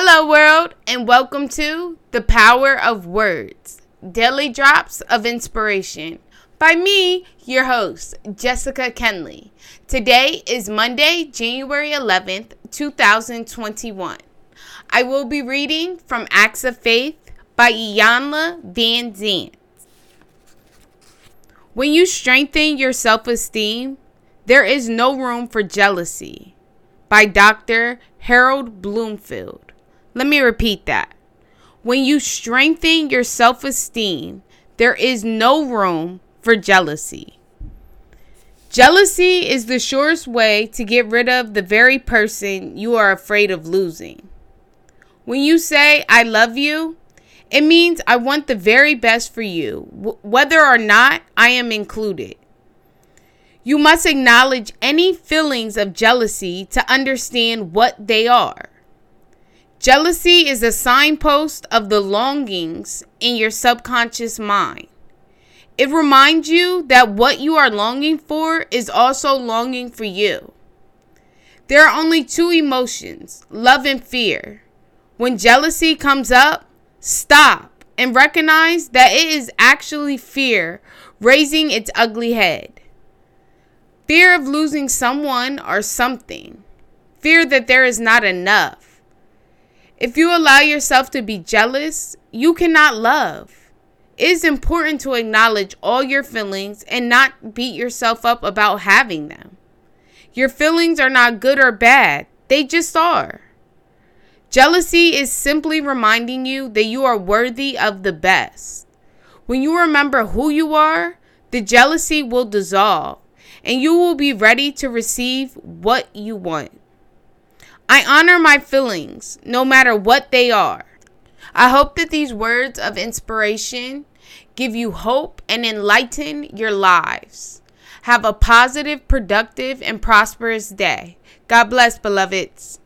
Hello, world, and welcome to The Power of Words Daily Drops of Inspiration by me, your host, Jessica Kenley. Today is Monday, January 11th, 2021. I will be reading from Acts of Faith by Iyanla Vanzant. When you strengthen your self esteem, there is no room for jealousy. By Dr. Harold Bloomfield. Let me repeat that. When you strengthen your self esteem, there is no room for jealousy. Jealousy is the surest way to get rid of the very person you are afraid of losing. When you say, I love you, it means I want the very best for you, whether or not I am included. You must acknowledge any feelings of jealousy to understand what they are. Jealousy is a signpost of the longings in your subconscious mind. It reminds you that what you are longing for is also longing for you. There are only two emotions love and fear. When jealousy comes up, stop and recognize that it is actually fear raising its ugly head. Fear of losing someone or something. Fear that there is not enough if you allow yourself to be jealous, you cannot love. It is important to acknowledge all your feelings and not beat yourself up about having them. Your feelings are not good or bad, they just are. Jealousy is simply reminding you that you are worthy of the best. When you remember who you are, the jealousy will dissolve and you will be ready to receive what you want. I honor my feelings, no matter what they are. I hope that these words of inspiration give you hope and enlighten your lives. Have a positive, productive, and prosperous day. God bless, beloveds.